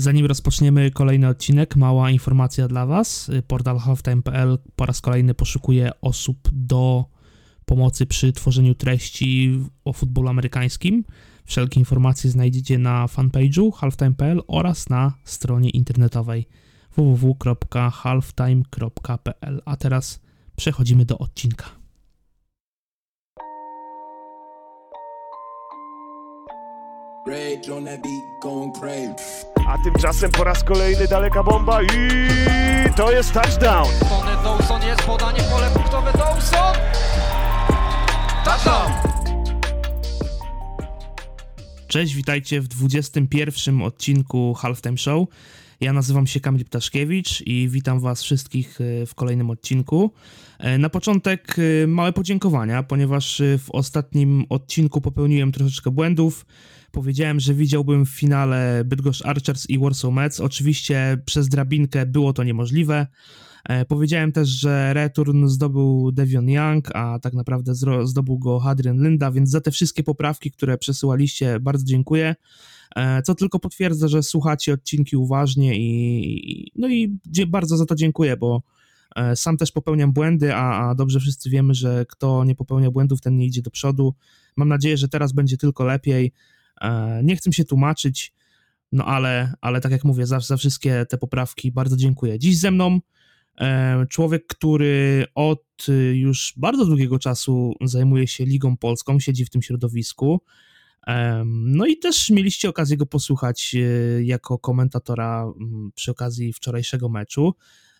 Zanim rozpoczniemy kolejny odcinek, mała informacja dla Was. Portal halftime.pl po raz kolejny poszukuje osób do pomocy przy tworzeniu treści o futbolu amerykańskim. Wszelkie informacje znajdziecie na fanpage'u halftime.pl oraz na stronie internetowej www.halftime.pl. A teraz przechodzimy do odcinka. A tymczasem po raz kolejny daleka bomba i to jest touchdown. Tony Dawson jest podanie pole punktowe Dawson. Touchdown. Cześć, witajcie w 21 odcinku Halftime Show. Ja nazywam się Kamil Ptaszkiewicz i witam Was wszystkich e, w kolejnym odcinku. E, na początek e, małe podziękowania, ponieważ w ostatnim odcinku popełniłem troszeczkę błędów. Powiedziałem, że widziałbym w finale Bydgoszcz Archers i Warsaw Mets. Oczywiście przez drabinkę było to niemożliwe. Powiedziałem też, że return zdobył Devion Young, a tak naprawdę zdobył go Hadrian Linda, więc za te wszystkie poprawki, które przesyłaliście, bardzo dziękuję. E, co tylko potwierdza, że słuchacie odcinki uważnie i no i bardzo za to dziękuję, bo e, sam też popełniam błędy, a, a dobrze wszyscy wiemy, że kto nie popełnia błędów, ten nie idzie do przodu. Mam nadzieję, że teraz będzie tylko lepiej. E, nie chcę się tłumaczyć, no ale, ale tak jak mówię, za, za wszystkie te poprawki bardzo dziękuję. Dziś ze mną człowiek, który od już bardzo długiego czasu zajmuje się Ligą Polską, siedzi w tym środowisku. No i też mieliście okazję go posłuchać e, jako komentatora przy okazji wczorajszego meczu.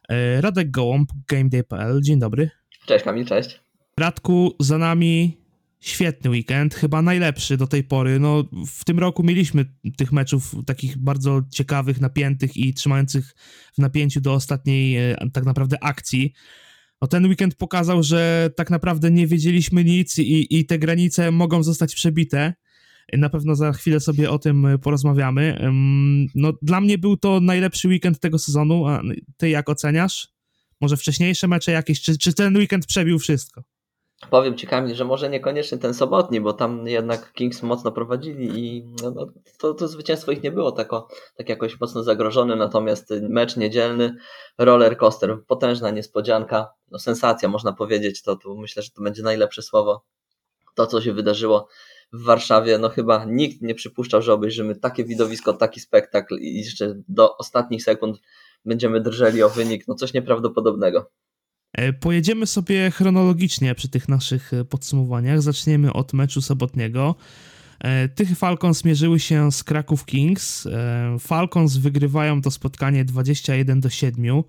E, Radek Gołąb, GameDay.pl. Dzień dobry. Cześć Kamil, cześć. Radku, za nami świetny weekend, chyba najlepszy do tej pory. No, w tym roku mieliśmy tych meczów takich bardzo ciekawych, napiętych i trzymających w napięciu do ostatniej e, tak naprawdę akcji. No, ten weekend pokazał, że tak naprawdę nie wiedzieliśmy nic i, i te granice mogą zostać przebite. Na pewno za chwilę sobie o tym porozmawiamy. No, dla mnie był to najlepszy weekend tego sezonu. A ty jak oceniasz? Może wcześniejsze mecze jakieś? Czy, czy ten weekend przebił wszystko? Powiem Ci Kamil, że może niekoniecznie ten sobotni, bo tam jednak Kings mocno prowadzili i no, no, to, to zwycięstwo ich nie było tako, tak jakoś mocno zagrożone, natomiast mecz niedzielny, roller coaster, potężna niespodzianka, no, sensacja można powiedzieć, to tu myślę, że to będzie najlepsze słowo. To, co się wydarzyło w Warszawie, no chyba nikt nie przypuszczał, że obejrzymy takie widowisko, taki spektakl i jeszcze do ostatnich sekund będziemy drżeli o wynik, no coś nieprawdopodobnego. E, pojedziemy sobie chronologicznie przy tych naszych e, podsumowaniach. Zaczniemy od meczu sobotniego. E, tych Falcons mierzyły się z Kraków Kings. Falcons wygrywają to spotkanie 21 do 7.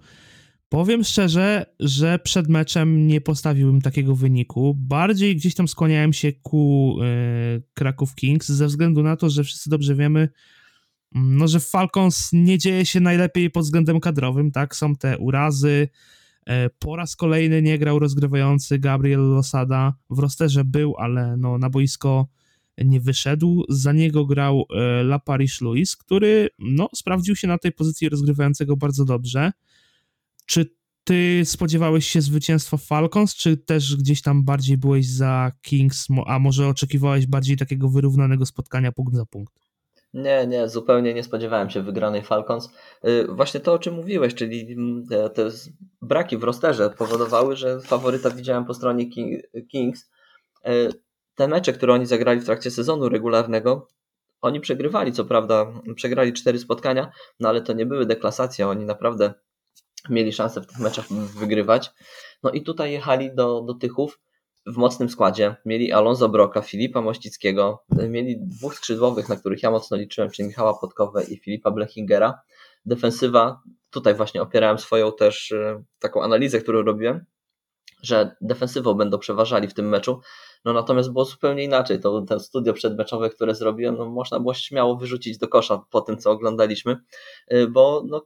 Powiem szczerze, że przed meczem nie postawiłbym takiego wyniku. Bardziej gdzieś tam skłaniałem się ku Kraków Kings ze względu na to, że wszyscy dobrze wiemy, mm, no, że Falcons nie dzieje się najlepiej pod względem kadrowym, tak? Są te urazy. E, po raz kolejny nie grał rozgrywający Gabriel Losada. W rosterze był, ale no, na boisko nie wyszedł. Za niego grał e, La Paris Louis, który no, sprawdził się na tej pozycji rozgrywającego bardzo dobrze. Czy ty spodziewałeś się zwycięstwa Falcons, czy też gdzieś tam bardziej byłeś za Kings, a może oczekiwałeś bardziej takiego wyrównanego spotkania punkt za punkt? Nie, nie, zupełnie nie spodziewałem się wygranej Falcons. Y, właśnie to, o czym mówiłeś, czyli mm, te braki w rosterze powodowały, że faworyta widziałem po stronie Kings. Y, te mecze, które oni zagrali w trakcie sezonu regularnego, oni przegrywali, co prawda, przegrali cztery spotkania, no ale to nie były deklasacje, oni naprawdę mieli szansę w tych meczach wygrywać. No i tutaj jechali do, do Tychów w mocnym składzie. Mieli Alonso Broka, Filipa Mościckiego, mieli dwóch skrzydłowych, na których ja mocno liczyłem, czyli Michała Podkowę i Filipa Blechingera. Defensywa, tutaj właśnie opierałem swoją też e, taką analizę, którą robiłem, że defensywą będą przeważali w tym meczu. No natomiast było zupełnie inaczej. To ten studio przedmeczowe, które zrobiłem, no można było śmiało wyrzucić do kosza po tym, co oglądaliśmy, e, bo no,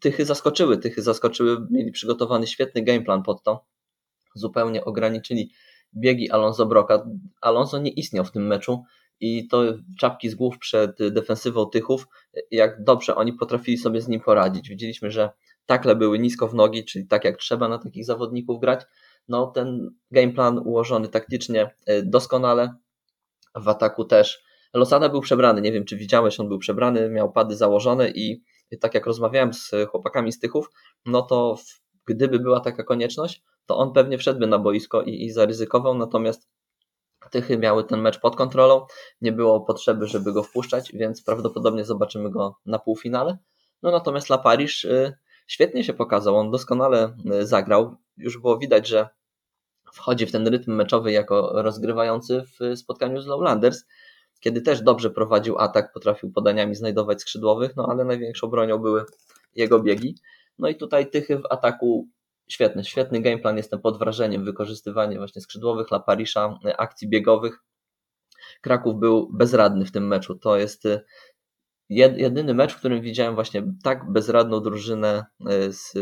Tychy zaskoczyły, Tychy zaskoczyły, mieli przygotowany świetny gameplan pod to. Zupełnie ograniczyli biegi Alonso Broka. Alonso nie istniał w tym meczu i to czapki z głów przed defensywą Tychów, jak dobrze oni potrafili sobie z nim poradzić. Widzieliśmy, że takle były nisko w nogi, czyli tak jak trzeba na takich zawodników grać. No ten gameplan ułożony taktycznie e, doskonale, w ataku też. Losada był przebrany, nie wiem czy widziałeś, on był przebrany, miał pady założone i tak jak rozmawiałem z chłopakami z Tychów, no to gdyby była taka konieczność, to on pewnie wszedłby na boisko i, i zaryzykował, natomiast Tychy miały ten mecz pod kontrolą, nie było potrzeby, żeby go wpuszczać, więc prawdopodobnie zobaczymy go na półfinale. No natomiast La Paris y, świetnie się pokazał, on doskonale y, zagrał. Już było widać, że wchodzi w ten rytm meczowy jako rozgrywający w spotkaniu z Lowlanders, kiedy też dobrze prowadził atak, potrafił podaniami znajdować skrzydłowych, no ale największą bronią były jego biegi. No i tutaj Tychy w ataku świetny, świetny gameplan, jestem pod wrażeniem wykorzystywania właśnie skrzydłowych La Parisza, akcji biegowych. Kraków był bezradny w tym meczu. To jest y, jedyny mecz, w którym widziałem właśnie tak bezradną drużynę y, z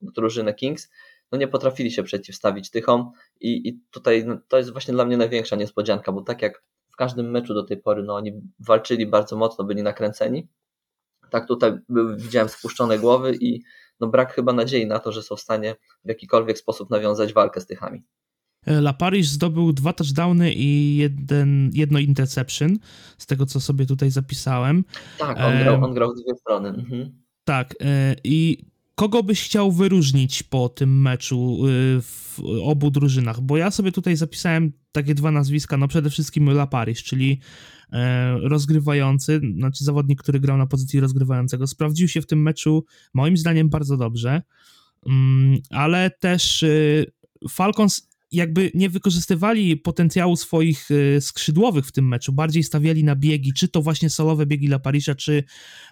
drużynę Kings. No nie potrafili się przeciwstawić Tychom i, i tutaj no, to jest właśnie dla mnie największa niespodzianka, bo tak jak w każdym meczu do tej pory, no oni walczyli bardzo mocno, byli nakręceni. Tak tutaj widziałem spuszczone głowy i no brak chyba nadziei na to, że są w stanie w jakikolwiek sposób nawiązać walkę z Tychami. E, La Paris zdobył dwa touchdowny i jeden, jedno interception, z tego co sobie tutaj zapisałem. Tak, on, e... grał, on grał z dwie strony. Mhm. Tak, e, i kogo byś chciał wyróżnić po tym meczu y, w obu drużynach? Bo ja sobie tutaj zapisałem takie dwa nazwiska, no przede wszystkim La Paris, czyli e, rozgrywający, znaczy zawodnik, który grał na pozycji rozgrywającego, sprawdził się w tym meczu moim zdaniem bardzo dobrze, mm, ale też y, Falcons jakby nie wykorzystywali potencjału swoich e, skrzydłowych w tym meczu, bardziej stawiali na biegi, czy to właśnie solowe biegi dla Parisza, czy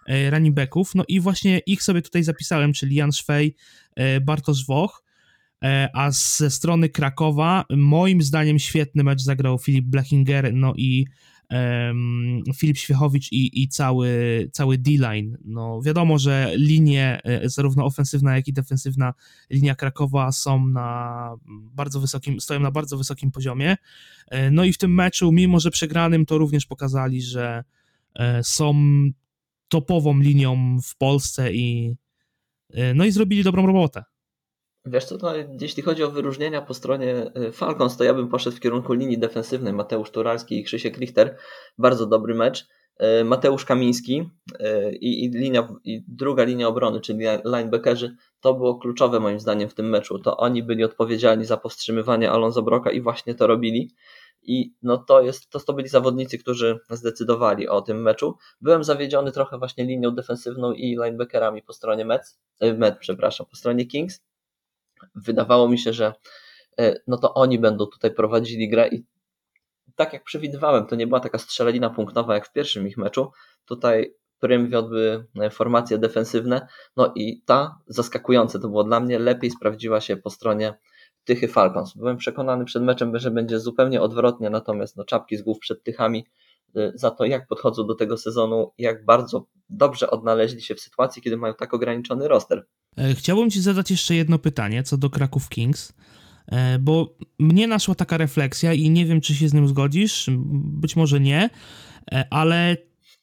e, running backów, no i właśnie ich sobie tutaj zapisałem, czyli Jan Szwej, e, Bartosz Woch, a ze strony Krakowa moim zdaniem świetny mecz zagrał Filip Blechinger, no i Filip Świechowicz i, i cały, cały D-line. No, wiadomo, że linie, e, zarówno ofensywna, jak i defensywna linia Krakowa są na bardzo wysokim, stoją na bardzo wysokim poziomie. E, no i w tym meczu, mimo że przegranym, to również pokazali, że e, są topową linią w Polsce i no i zrobili dobrą robotę. Wiesz co, no, jeśli chodzi o wyróżnienia po stronie y, Falcons, to ja bym poszedł w kierunku linii defensywnej. Mateusz Turalski i Krzysiek Richter. Bardzo dobry mecz. Y, Mateusz Kamiński y, i, i, linia, i druga linia obrony, czyli linebackerzy, to było kluczowe moim zdaniem w tym meczu. To oni byli odpowiedzialni za powstrzymywanie Alonso Broka i właśnie to robili. I no to jest, to, to byli zawodnicy, którzy zdecydowali o tym meczu. Byłem zawiedziony trochę właśnie linią defensywną i linebackerami po stronie Mets, Met, przepraszam, po stronie Kings wydawało mi się, że e, no to oni będą tutaj prowadzili grę i tak jak przewidywałem, to nie była taka strzelanina punktowa jak w pierwszym ich meczu. Tutaj Prym wiodły e, formacje defensywne, no i ta zaskakujące to było dla mnie, lepiej sprawdziła się po stronie Tychy Falcons. Byłem przekonany przed meczem, że będzie zupełnie odwrotnie, natomiast no, czapki z głów przed Tychami e, za to, jak podchodzą do tego sezonu, jak bardzo dobrze odnaleźli się w sytuacji, kiedy mają tak ograniczony roster. E, chciałbym Ci zadać jeszcze jedno pytanie co do Kraków Kings, e, bo mnie naszła taka refleksja i nie wiem, czy się z nim zgodzisz, być może nie, e, ale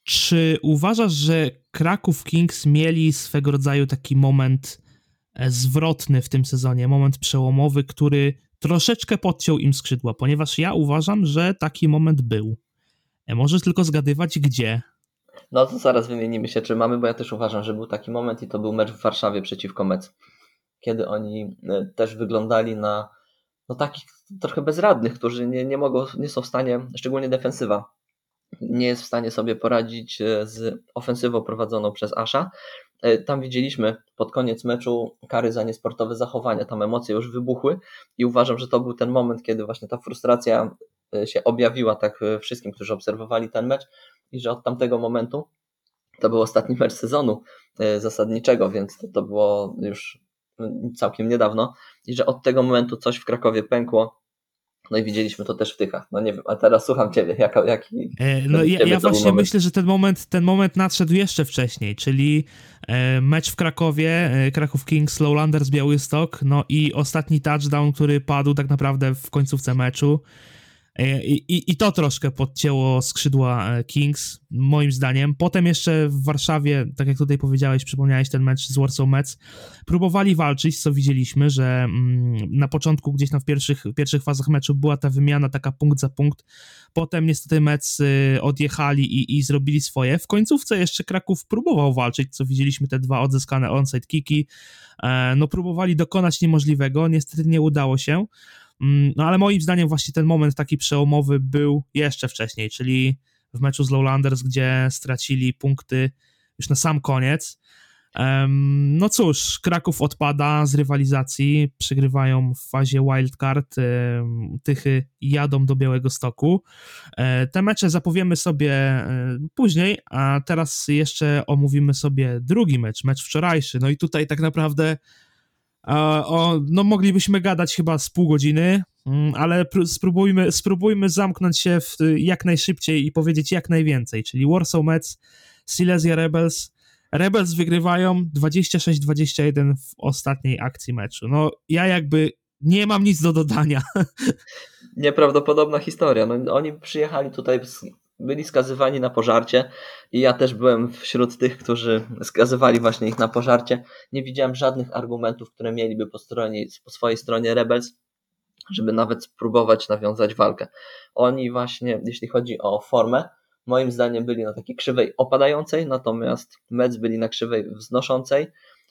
czy uważasz, że Kraków Kings mieli swego rodzaju taki moment zwrotny w tym sezonie, moment przełomowy, który troszeczkę podciął im skrzydła, ponieważ ja uważam, że taki moment był. Możesz tylko zgadywać, gdzie. No to zaraz wymienimy się, czy mamy, bo ja też uważam, że był taki moment i to był mecz w Warszawie przeciwko Mec, kiedy oni e, też wyglądali na no takich trochę bezradnych, którzy nie, nie mogą, nie są w stanie, szczególnie defensywa, nie jest w stanie sobie poradzić e, z ofensywą prowadzoną przez Asha. E, tam widzieliśmy pod koniec meczu kary za niesportowe zachowania, tam emocje już wybuchły i uważam, że to był ten moment, kiedy właśnie ta frustracja się objawiła tak wszystkim, którzy obserwowali ten mecz i że od tamtego momentu to był ostatni mecz sezonu e, zasadniczego, więc to, to było już całkiem niedawno i że od tego momentu coś w Krakowie pękło. No i widzieliśmy to też w Tychach. No nie wiem, a teraz słucham Ciebie. Jaka, jaki, e, no ja, ja właśnie myślę, że ten moment, ten moment nadszedł jeszcze wcześniej, czyli e, mecz w Krakowie, Kraków Kings, Lowlanders Białystok, no i ostatni touchdown, który padł tak naprawdę w końcówce meczu. E, I, i, I to troszkę podcięło skrzydła e, Kings, moim zdaniem. Potem jeszcze w Warszawie, tak jak tutaj powiedziałeś, przypomniałeś ten mecz z Warsaw Mets, próbowali walczyć, co widzieliśmy, że mm, na początku gdzieś tam w pierwszych, pierwszych fazach meczu była ta wymiana taka punkt za punkt. Potem niestety Mets y, odjechali i, i zrobili swoje. W końcówce jeszcze Kraków próbował walczyć, co widzieliśmy te dwa odzyskane onside kiki. E, no próbowali dokonać niemożliwego, niestety nie udało się. Mm, no ale moim zdaniem właśnie ten moment taki przełomowy był jeszcze wcześniej, czyli w meczu z Lowlanders, gdzie stracili punkty już na sam koniec. No cóż, Kraków odpada z rywalizacji, przegrywają w fazie wildcard, Tychy jadą do Białego Stoku. E, te mecze zapowiemy sobie e, później, a teraz jeszcze omówimy sobie drugi mecz, mecz wczorajszy. No i tutaj tak naprawdę o, no moglibyśmy gadać chyba z pół godziny, mm, ale spróbujmy, spróbujmy zamknąć się w, jak najszybciej i powiedzieć jak najwięcej, czyli Warsaw Mets, Silesia Rebels. Rebels wygrywają 26-21 w ostatniej akcji meczu. No ja jakby nie mam nic do dodania. Nieprawdopodobna historia. No, oni przyjechali tutaj byli skazywani na pożarcie i ja też byłem wśród tych, którzy skazywali właśnie ich na pożarcie. Nie widziałem żadnych argumentów, które mieliby po, stronie, po swojej stronie Rebels, żeby nawet spróbować nawiązać walkę. Oni właśnie, jeśli chodzi o formę, moim zdaniem byli na takiej krzywej opadającej, natomiast Mets byli na krzywej wznoszącej.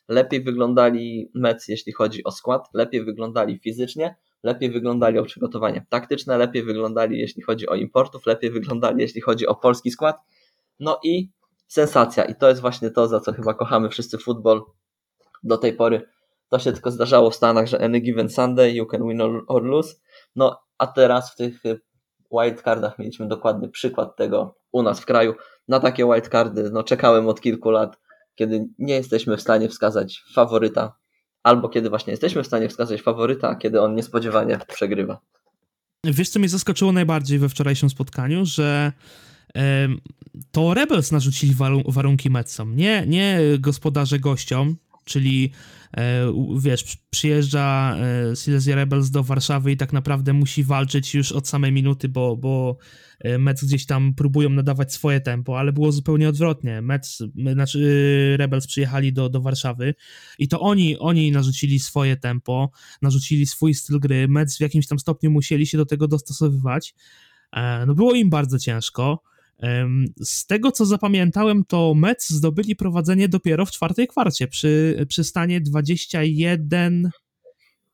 Lepiej wyglądali Mets, jeśli chodzi o skład, lepiej wyglądali fizycznie, lepiej wyglądali o przygotowanie taktyczne, lepiej wyglądali jeśli chodzi o importów, lepiej wyglądali jeśli chodzi o polski skład. No i sensacja. I to jest właśnie to, za co chyba kochamy wszyscy futbol do tej pory. To się tylko zdarzało w Stanach, że any given Sunday you can win or lose. No a teraz w tych wildcardach mieliśmy dokładny przykład tego u nas w kraju. Na takie wildcardy no, czekałem od kilku lat, kiedy nie jesteśmy w stanie wskazać faworyta albo kiedy właśnie jesteśmy w stanie wskazać faworyta, kiedy on niespodziewanie przegrywa. Wiesz, co mnie zaskoczyło najbardziej we wczorajszym spotkaniu, że to Rebels narzucili warunki Metsom, nie, nie gospodarze gościom, czyli e, wiesz, przyjeżdża e, Silesia Rebels do Warszawy i tak naprawdę musi walczyć już od samej minuty, bo, bo e, Mets gdzieś tam próbują nadawać swoje tempo, ale było zupełnie odwrotnie. Mets, znaczy Rebels przyjechali do, do Warszawy i to oni, oni narzucili swoje tempo, narzucili swój styl gry. Mets w jakimś tam stopniu musieli się do tego dostosowywać. No było im bardzo ciężko. Z tego co zapamiętałem, to Mets zdobyli prowadzenie dopiero w czwartej kwarcie przy, przy stanie 21.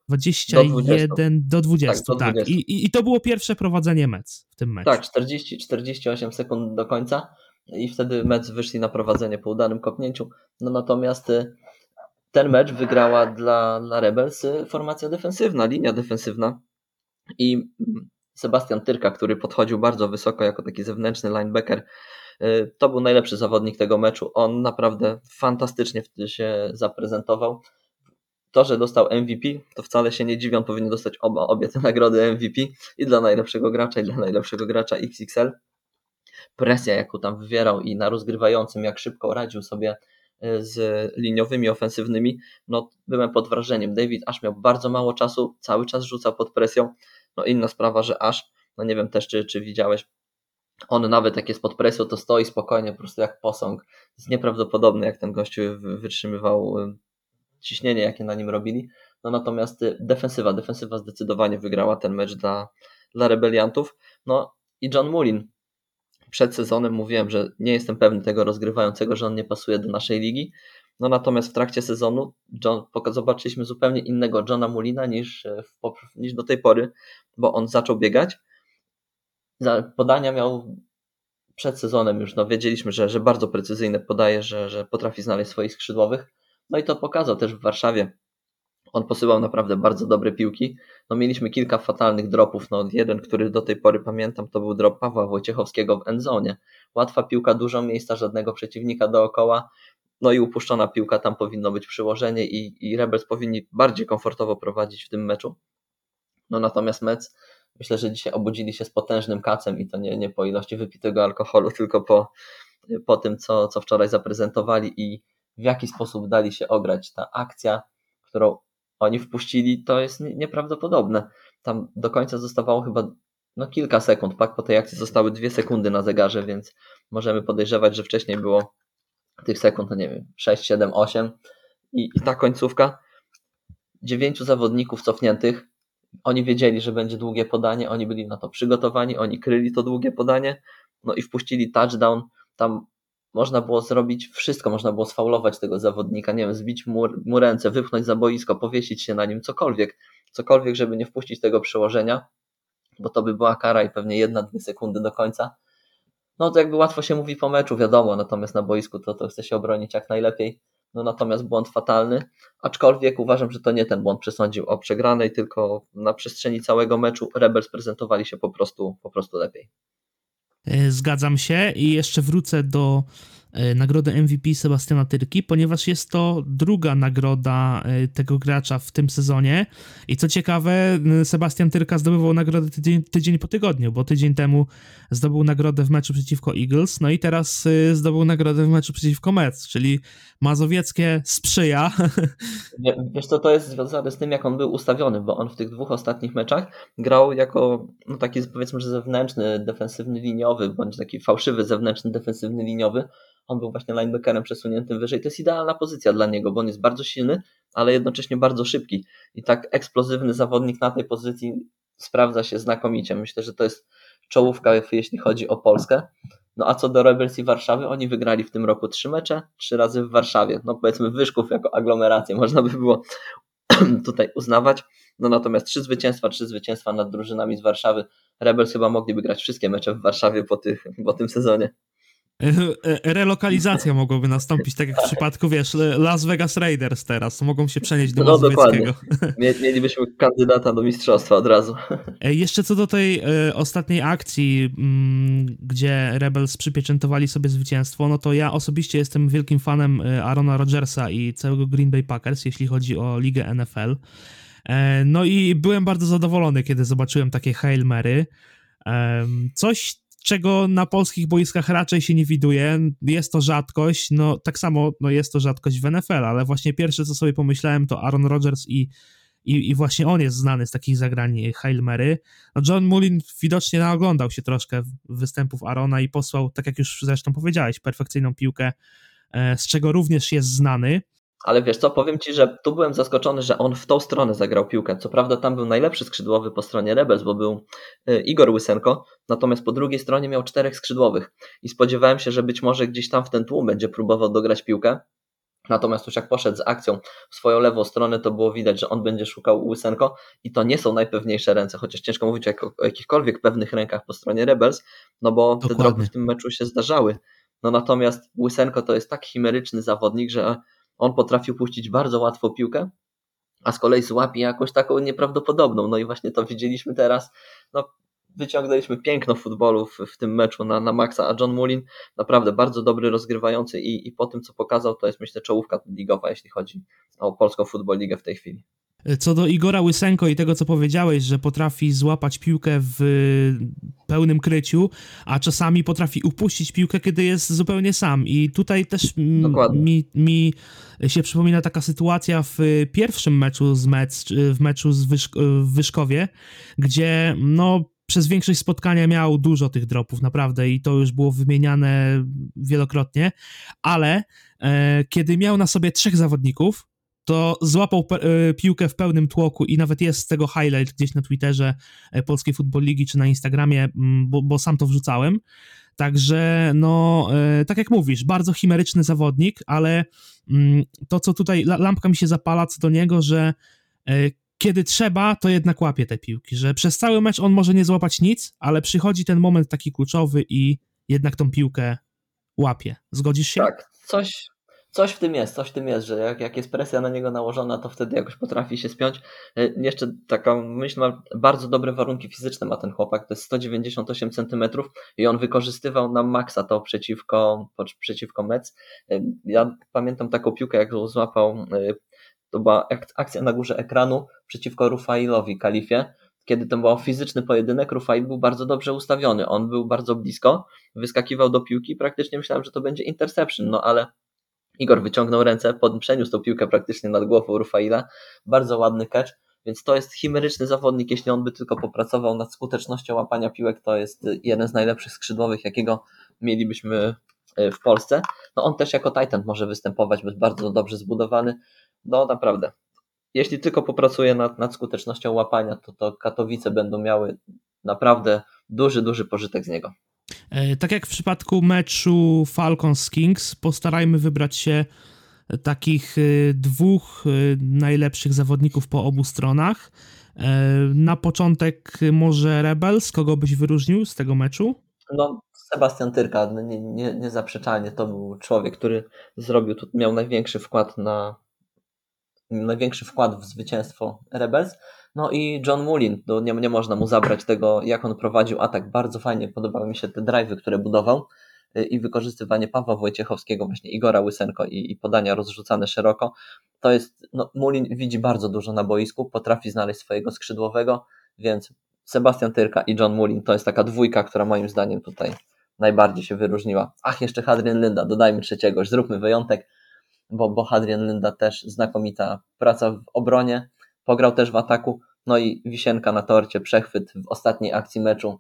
21 do 20, do 20 tak. Do 20. tak. I, I to było pierwsze prowadzenie Mets w tym meczu. Tak, 40, 48 sekund do końca i wtedy Mets wyszli na prowadzenie po udanym kopnięciu. No natomiast y, ten mecz wygrała dla, dla Rebels y, formacja defensywna, linia defensywna i Sebastian Tyrka, który podchodził bardzo wysoko jako taki zewnętrzny linebacker. Y, to był najlepszy zawodnik tego meczu. On naprawdę fantastycznie się zaprezentował. To, że dostał MVP, to wcale się nie dziwię, on powinien dostać oba, obie te nagrody MVP i dla najlepszego gracza, i dla najlepszego gracza XXL. Presja, jaką tam wywierał i na rozgrywającym, jak szybko radził sobie y, z liniowymi ofensywnymi, no byłem pod wrażeniem. David aż miał bardzo mało czasu, cały czas rzucał pod presją no inna sprawa, że aż, no nie wiem też, czy, czy widziałeś, on nawet jak jest pod presją, to stoi spokojnie, po prostu jak posąg. Jest nieprawdopodobne, jak ten gościu wytrzymywał ciśnienie, jakie na nim robili. No natomiast y, defensywa, defensywa zdecydowanie wygrała ten mecz dla, dla rebeliantów. No i John Mullin. Przed sezonem mówiłem, że nie jestem pewny tego rozgrywającego, że on nie pasuje do naszej ligi. No natomiast w trakcie sezonu John, zobaczyliśmy zupełnie innego Johna Mulina niż, e, niż do tej pory, bo on zaczął biegać. Podania miał przed sezonem już, no wiedzieliśmy, że, że bardzo precyzyjne podaje, że, że potrafi znaleźć swoich skrzydłowych. No i to pokazał też w Warszawie. On posyłał naprawdę bardzo dobre piłki. No mieliśmy kilka fatalnych dropów. No jeden, który do tej pory pamiętam, to był drop Pawła Wojciechowskiego w endzone. Łatwa piłka, dużo miejsca, żadnego przeciwnika dookoła. No i upuszczona piłka, tam powinno być przyłożenie i, i Rebels powinni bardziej komfortowo prowadzić w tym meczu. No natomiast Mets myślę, że dzisiaj obudzili się z potężnym kacem i to nie, nie po ilości wypitego alkoholu, tylko po, po tym, co, co wczoraj zaprezentowali i w jaki sposób dali się ograć. Ta akcja, którą oni wpuścili, to jest nieprawdopodobne. Tam do końca zostawało chyba no kilka sekund, pak po tej akcji zostały dwie sekundy na zegarze, więc możemy podejrzewać, że wcześniej było tych sekund, no nie wiem, 6, 7, 8 i, i ta końcówka, dziewięciu zawodników cofniętych, oni wiedzieli, że będzie długie podanie, oni byli na to przygotowani, oni kryli to długie podanie, no i wpuścili touchdown, tam można było zrobić wszystko, można było sfaulować tego zawodnika, nie wiem, zbić mu, mu ręce, wypchnąć za boisko, powiesić się na nim, cokolwiek, cokolwiek, żeby nie wpuścić tego przełożenia, bo to by była kara i pewnie jedna, dwie sekundy do końca. No to jakby łatwo się mówi po meczu, wiadomo, natomiast na boisku to, to chce się obronić jak najlepiej. No natomiast błąd fatalny, aczkolwiek uważam, że to nie ten błąd przesądził o przegranej, tylko na przestrzeni całego meczu Rebels prezentowali się po prostu, po prostu lepiej. E, zgadzam się i jeszcze wrócę do e, nagrody MVP Sebastiana Tyrki, ponieważ jest to druga nagroda e, tego gracza w tym sezonie. I co ciekawe, Sebastian Tyrka zdobywał nagrodę tydzień, tydzień, po tygodniu, bo tydzień temu zdobył nagrodę w meczu przeciwko Eagles, no i teraz zdobył nagrodę w meczu przeciwko Mets, czyli Mazowieckie sprzyja. Wiesz co, to jest związane z tym, jak on był ustawiony, bo on w tych dwóch ostatnich meczach grał jako no, taki powiedzmy, że zewnętrzny, defensywny liniowy, bądź taki fałszywy zewnętrzny, defensywny liniowy. On był właśnie linebackerem przesuniętym wyżej. To jest idealna pozycja dla niego, bo on jest bardzo silny, ale jednocześnie bardzo szybki. I tak eksplozywny zawodnik na tej pozycji sprawdza się znakomicie. Myślę, że to jest czołówka, jeśli chodzi o Polskę. No a co do Rebels i Warszawy, oni wygrali w tym roku trzy mecze, trzy razy w Warszawie. No powiedzmy Wyszków jako aglomerację można by było tutaj uznawać. No natomiast trzy zwycięstwa, trzy zwycięstwa nad drużynami z Warszawy. Rebels chyba mogliby grać wszystkie mecze w Warszawie po, tych, po tym sezonie. E, e, relokalizacja mogłaby nastąpić, tak jak w przypadku, wiesz, Las Vegas Raiders teraz, mogą się przenieść do no, Mazowieckiego. Mielibyśmy kandydata do mistrzostwa od razu. E, jeszcze co do tej ostatniej akcji, mm, gdzie Rebels przypieczętowali sobie zwycięstwo, no to ja osobiście jestem wielkim fanem Arona Rodgersa i całego Green Bay Packers, jeśli chodzi o ligę NFL. No i byłem bardzo zadowolony, kiedy zobaczyłem takie Hail Mary. Coś czego na polskich boiskach raczej się nie widuje. Jest to rzadkość, no tak samo no, jest to rzadkość w NFL, ale właśnie pierwsze, co sobie pomyślałem, to Aaron Rodgers i, i, i właśnie on jest znany z takich zagrań Hail Mary. No John Mullin widocznie naoglądał się troszkę występów Arona i posłał, tak jak już zresztą powiedziałeś, perfekcyjną piłkę, e, z czego również jest znany. Ale wiesz co, powiem Ci, że tu byłem zaskoczony, że on w tą stronę zagrał piłkę. Co prawda tam był najlepszy skrzydłowy po stronie Rebels, bo był y, Igor Łysenko, natomiast po drugiej stronie miał czterech skrzydłowych i spodziewałem się, że być może gdzieś tam w ten tłum będzie próbował dograć piłkę. Natomiast już jak poszedł z akcją w swoją lewą stronę, to było widać, że on będzie szukał Łysenko i to nie są najpewniejsze ręce, chociaż ciężko mówić o, o jakichkolwiek pewnych rękach po stronie Rebels, no bo Dokładnie. te drogi w tym meczu się zdarzały. No natomiast Łysenko to jest tak chimeryczny zawodnik, że on potrafił puścić bardzo łatwo piłkę, a z kolei złapie jakąś taką nieprawdopodobną. No i właśnie to widzieliśmy teraz. No, wyciągnęliśmy piękno futbolu w, w tym meczu na, na Maxa, a John Mullin naprawdę bardzo dobry rozgrywający i, i po tym, co pokazał, to jest myślę czołówka ligowa, jeśli chodzi o polską futbol ligę w tej chwili. Co do Igora Łysenko i tego, co powiedziałeś, że potrafi złapać piłkę w pełnym kryciu, a czasami potrafi upuścić piłkę, kiedy jest zupełnie sam. I tutaj też mi, mi, się przypomina taka sytuacja w pierwszym meczu z Mets, w meczu z Wyszk w Wyszkowie, gdzie no, przez większość spotkania miał dużo tych dropów, naprawdę, i to już było wymieniane wielokrotnie, ale e, kiedy miał na sobie trzech zawodników, to złapał e, piłkę w pełnym tłoku i nawet jest z tego highlight gdzieś na Twitterze e, Polskiej Football Ligi czy na Instagramie, mm, bo, bo sam to wrzucałem. Także, no, e, tak jak mówisz, bardzo chimeryczny zawodnik, ale mm, to, co tutaj lampka mi się zapala co do niego, że kiedy trzeba, to jednak łapie te piłki, że przez cały mecz on może nie złapać nic, ale przychodzi ten moment taki kluczowy i jednak tą piłkę łapie. Zgodzisz się? Tak, coś, coś w tym jest, coś w tym jest, że jak, jak jest presja na niego nałożona, to wtedy jakoś potrafi się spiąć. E, jeszcze taką myśl ma, bardzo dobre warunki fizyczne ma ten chłopak, to jest 198 cm i on wykorzystywał na maksa to przeciwko, przeciwko Mec. E, ja pamiętam taką piłkę, jak złapał, e, to była akcja na górze ekranu przeciwko Rufailowi Kalifie, kiedy to był fizyczny pojedynek, Rufail był bardzo dobrze ustawiony, on był bardzo blisko, wyskakiwał do piłki, praktycznie myślałem, że to będzie interception, no ale Igor wyciągnął ręce, przeniósł tą piłkę praktycznie nad głową Rufaila. Bardzo ładny catch. Więc to jest chimeryczny zawodnik, jeśli on by tylko popracował nad skutecznością łapania piłek, to jest jeden z najlepszych skrzydłowych, jakiego mielibyśmy w Polsce. No on też jako Titan może występować, jest bardzo dobrze zbudowany. No naprawdę. Jeśli tylko popracuje nad, nad skutecznością łapania, to, to Katowice będą miały naprawdę duży, duży pożytek z niego. E, tak jak w przypadku meczu Falcons Kings, postarajmy wybrać się takich e, dwóch e, najlepszych zawodników po obu stronach. Na początek może Rebels, kogo byś wyróżnił z tego meczu? No, Sebastian Tyrka, no, nie, nie, niezaprzeczalnie to był człowiek, który zrobił, miał największy wkład na największy wkład w zwycięstwo Rebels. No i John Mullin, no nie, nie można mu zabrać tego, jak on prowadził atak. Bardzo fajnie podobały mi się te drive'y, które budował y, i wykorzystywanie Pawła Wojciechowskiego, właśnie Igora Łysenko i, i podania rozrzucane szeroko. To jest, no, Mulin widzi bardzo dużo na boisku, potrafi znaleźć swojego skrzydłowego, więc Sebastian Tyrka i John Mullin to jest taka dwójka, która moim zdaniem tutaj najbardziej się wyróżniła. Ach, jeszcze Hadrian Linda, dodajmy trzeciego, zróbmy wyjątek, bo, bo Hadrian Linda też znakomita praca w obronie, pograł też w ataku, no i wisienka na torcie, przechwyt w ostatniej akcji meczu.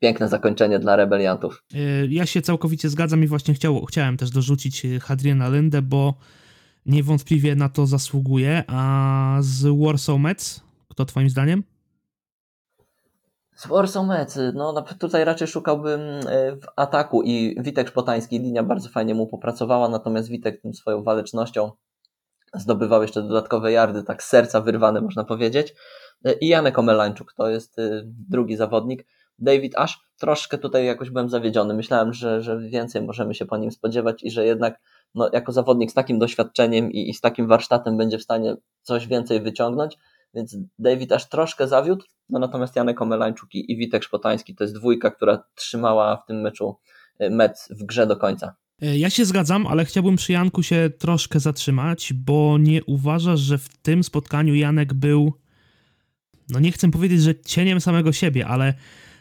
Piękne zakończenie dla rebeliantów. E, ja się całkowicie zgadzam i właśnie chciał, chciałem też dorzucić Hadriana Lindę, bo niewątpliwie na to zasługuje. A z Warsaw Mets, kto twoim zdaniem? Z Warsaw Mets, no tutaj raczej szukałbym e, w ataku i Witek Szpotański, linia bardzo fajnie mu popracowała, natomiast Witek tym swoją walecznością zdobywał jeszcze dodatkowe jardy, tak serca wyrwane można powiedzieć. E, I Janek Omelańczuk to jest e, drugi zawodnik. David Ash, troszkę tutaj jakoś byłem zawiedziony. Myślałem, że, że więcej możemy się po nim spodziewać i że jednak no, jako zawodnik z takim doświadczeniem i, i z takim warsztatem będzie w stanie coś więcej wyciągnąć. Więc David aż troszkę zawiódł, no natomiast Janek Omelańczuk i, Witek Szpotański to jest dwójka, która trzymała w tym meczu e, Met w grze do końca. E, ja się zgadzam, ale chciałbym przy Janku się troszkę zatrzymać, bo nie uważasz, że w tym spotkaniu Janek był, no nie chcę powiedzieć, że cieniem samego siebie, ale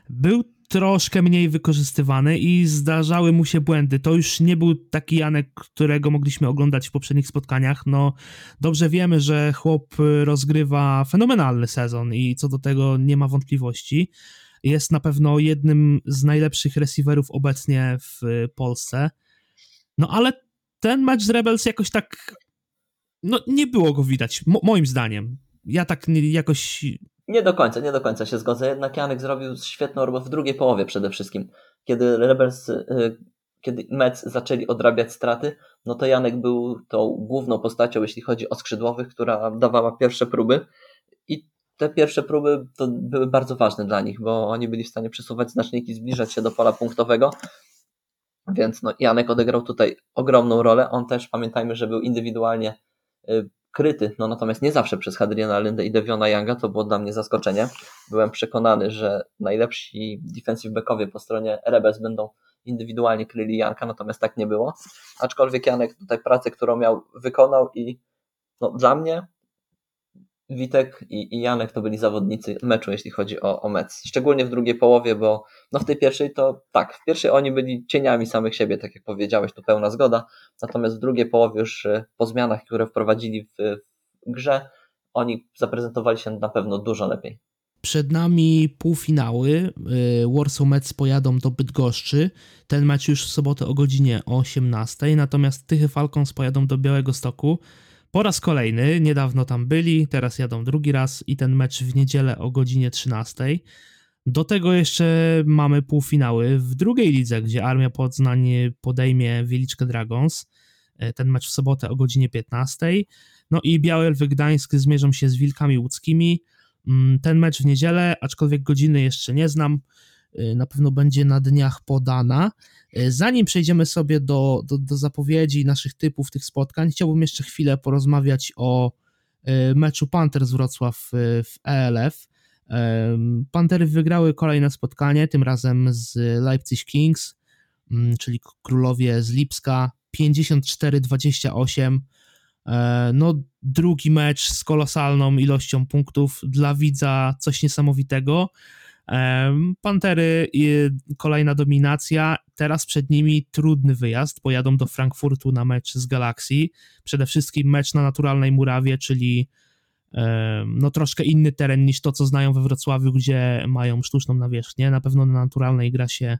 był troszkę mniej wykorzystywany i zdarzały mu się błędy. To już nie był taki Janek, którego mogliśmy oglądać w poprzednich spotkaniach. No, dobrze wiemy, że chłop rozgrywa fenomenalny sezon i co do tego nie ma wątpliwości. Jest na pewno jednym z najlepszych receiverów obecnie w Polsce. No ale ten mecz z Rebels jakoś tak. No, nie było go widać, mo moim zdaniem. Ja tak nie, jakoś. Nie do końca, nie do końca się zgodzę. Jednak Janek zrobił świetną robotę w drugiej połowie przede wszystkim. Kiedy Rebels, y, kiedy Mets zaczęli odrabiać straty, no to Janek był tą główną postacią, jeśli chodzi o skrzydłowych, która dawała pierwsze próby. I te pierwsze próby to były bardzo ważne dla nich, bo oni byli w stanie przesuwać znaczniki, zbliżać się do pola punktowego, więc no, Janek odegrał tutaj ogromną rolę. On też, pamiętajmy, że był indywidualnie y, kryty, no natomiast nie zawsze przez Hadriana Lindę i Deviona Younga, to było dla mnie zaskoczenie. Byłem przekonany, że najlepsi defensive backowie po stronie Rebels będą indywidualnie kryli Janka, natomiast tak nie było. Aczkolwiek Janek tutaj pracę, którą miał, wykonał i no, dla mnie Witek i, i Janek to byli zawodnicy meczu, jeśli chodzi o, o mecz. Szczególnie w drugiej połowie, bo no w tej pierwszej to tak, w pierwszej oni byli cieniami samych siebie, tak jak powiedziałeś, tu pełna zgoda. Natomiast w drugiej połowie już e, po zmianach, które wprowadzili w, w grze, oni zaprezentowali się na pewno dużo lepiej. Przed nami półfinały. E, Warsaw Mets pojadą do Bydgoszczy. Ten mecz już w sobotę o godzinie 18. Natomiast Tychy Falcons pojadą do Białego Stoku po raz kolejny, niedawno tam byli, teraz jadą drugi raz i ten mecz w niedzielę o godzinie 13. Do tego jeszcze mamy półfinały w drugiej lidze, gdzie Armia Poznań podejmie Wieliczkę Dragons. E, ten mecz w sobotę o godzinie 15. No i Białe Lwy Gdańsk zmierzą się z Wilkami Łódzkimi. Mm, ten mecz w niedzielę, aczkolwiek godziny jeszcze nie znam, e, na pewno będzie na dniach podana. E, zanim przejdziemy sobie do, do, do zapowiedzi naszych typów tych spotkań, chciałbym jeszcze chwilę porozmawiać o e, meczu Panthers Wrocław e, w ELF. Pantery wygrały kolejne spotkanie, tym razem z Leipzig Kings, mm, czyli królowie z Lipska, 54-28. No, drugi mecz z kolosalną ilością punktów dla widza, coś niesamowitego. Pantery, kolejna dominacja. Teraz przed nimi trudny wyjazd. Pojadą do Frankfurtu na mecz z Galaxy. Przede wszystkim mecz na naturalnej murawie, czyli no troszkę inny teren niż to, co znają we Wrocławiu, gdzie mają sztuczną nawierzchnię. Na pewno na naturalnej gra się,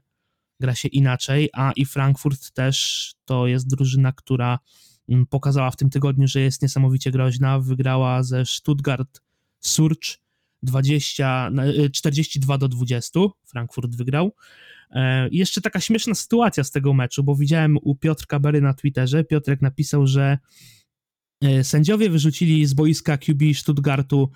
gra się inaczej, a i Frankfurt też to jest drużyna, która mm, pokazała w tym tygodniu, że jest niesamowicie groźna. Wygrała ze Stuttgart Surge 20, 42 do 20. Frankfurt wygrał. E, I jeszcze taka śmieszna sytuacja z tego meczu, bo widziałem u Piotrka Bery na Twitterze. Piotrek napisał, że e, sędziowie wyrzucili z boiska QB Stuttgartu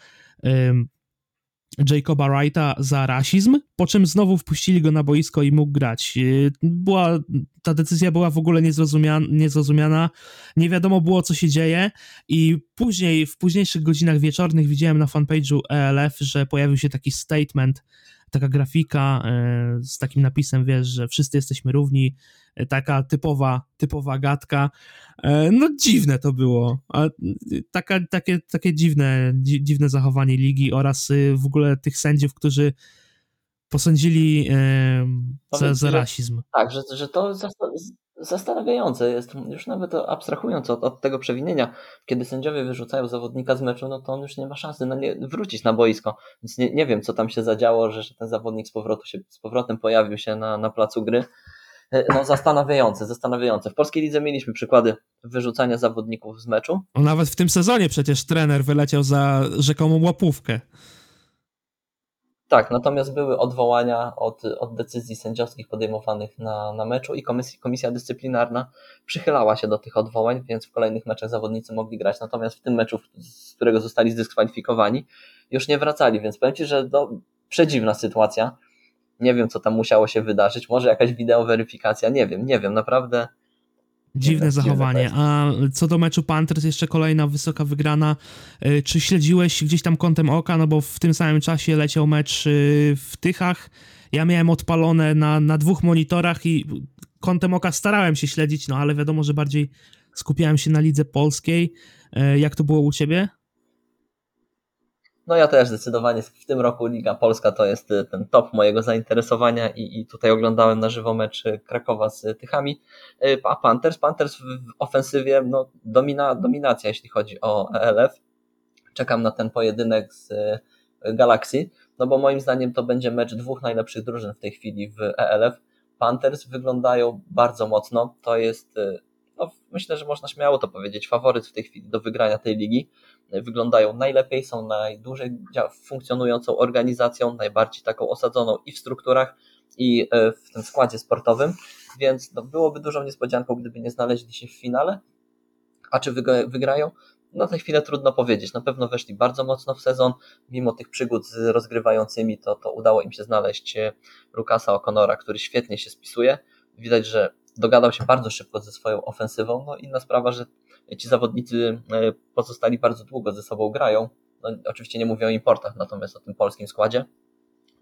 Jacoba Wrighta za rasizm, po czym znowu wpuścili go na boisko i mógł grać. E, była, ta decyzja była w ogóle niezrozumiana, niezrozumiana, nie wiadomo było co się dzieje i później, w późniejszych godzinach wieczornych widziałem na fanpage'u ELF, że pojawił się taki statement taka grafika e, z takim napisem, wiesz, że wszyscy jesteśmy równi, e, taka typowa, typowa gadka. E, no dziwne to było. Taka, takie, takie dziwne, dziwne zachowanie ligi oraz y, w ogóle tych sędziów, którzy posądzili za, za rasizm. Tak, że, że to zastanawiające jest, już nawet abstrahując od, od, tego przewinienia, kiedy sędziowie wyrzucają zawodnika z meczu, no to on już nie ma szansy na nie, wrócić na boisko. Więc nie, nie wiem, co tam się zadziało, że, że ten zawodnik z, powrotu się, z powrotem pojawił się na, na placu gry. E, no zastanawiające, zastanawiające. W polskiej lidze mieliśmy przykłady wyrzucania zawodników z meczu. Nawet w tym sezonie przecież trener wyleciał za rzekomą łapówkę. Tak, natomiast były odwołania od, od decyzji sędziowskich podejmowanych na, na meczu i komisja, komisja dyscyplinarna przychylała się do tych odwołań, więc w kolejnych meczach zawodnicy mogli grać. Natomiast w tym meczu, z którego zostali zdyskwalifikowani, już nie wracali, więc powiem Ci, że to przedziwna sytuacja. Nie wiem, co tam musiało się wydarzyć. Może jakaś wideoweryfikacja, nie wiem, nie wiem, naprawdę Dziwne zachowanie. A co do meczu Panthers, jeszcze kolejna wysoka wygrana. E, czy śledziłeś gdzieś tam kątem oka? No bo w tym samym czasie leciał mecz e, w Tychach. Ja miałem odpalone na, na dwóch monitorach i kątem oka starałem się śledzić, no ale wiadomo, że bardziej skupiałem się na lidze polskiej. E, jak to było u ciebie? No ja też zdecydowanie w tym roku Liga Polska to jest y, ten top mojego zainteresowania i, i tutaj oglądałem na żywo mecz y, Krakowa z Tychami. Y, a Panthers, Panthers w ofensywie no, domina, dominacja jeśli chodzi o ELF. Czekam na ten pojedynek z Galaxy, no bo moim zdaniem to będzie mecz dwóch najlepszych drużyn w tej chwili w ELF. Panthers wyglądają bardzo mocno, to jest no, myślę, że można śmiało to powiedzieć, faworyt w tej chwili do wygrania tej ligi wyglądają najlepiej, są najdłużej funkcjonującą organizacją, najbardziej taką osadzoną i w strukturach, i e, w tym składzie sportowym, więc no, byłoby dużą niespodzianką, gdyby nie znaleźli się w finale. A czy wygrają? Na tę chwilę trudno powiedzieć. Na pewno weszli bardzo mocno w sezon, mimo tych przygód z rozgrywającymi, to, to udało im się znaleźć e, Lukasa O'Connora, który świetnie się spisuje. Widać, że dogadał się bardzo szybko ze swoją ofensywą. No inna sprawa, że ci zawodnicy e, pozostali bardzo długo ze sobą grają. No, oczywiście nie mówię o importach, natomiast o tym polskim składzie.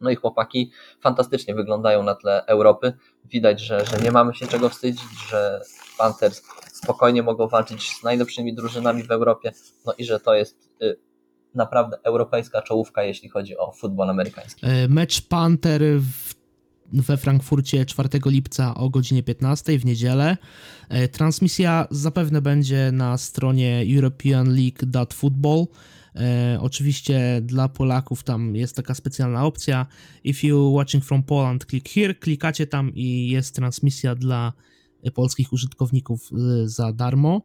No i chłopaki fantastycznie wyglądają na tle Europy. Widać, że, że nie mamy się czego wstydzić, że Panthers spokojnie mogą walczyć z najlepszymi drużynami w Europie. No i że to jest y, naprawdę europejska czołówka, jeśli chodzi o futbol amerykański. E, mecz Panther w we Frankfurcie 4 lipca o godzinie 15 w niedzielę. E, transmisja zapewne będzie na stronie europeanleague.football. E, oczywiście dla Polaków tam jest taka specjalna opcja. If you watching from Poland, click here. Klikacie tam i jest transmisja dla polskich użytkowników e, za darmo.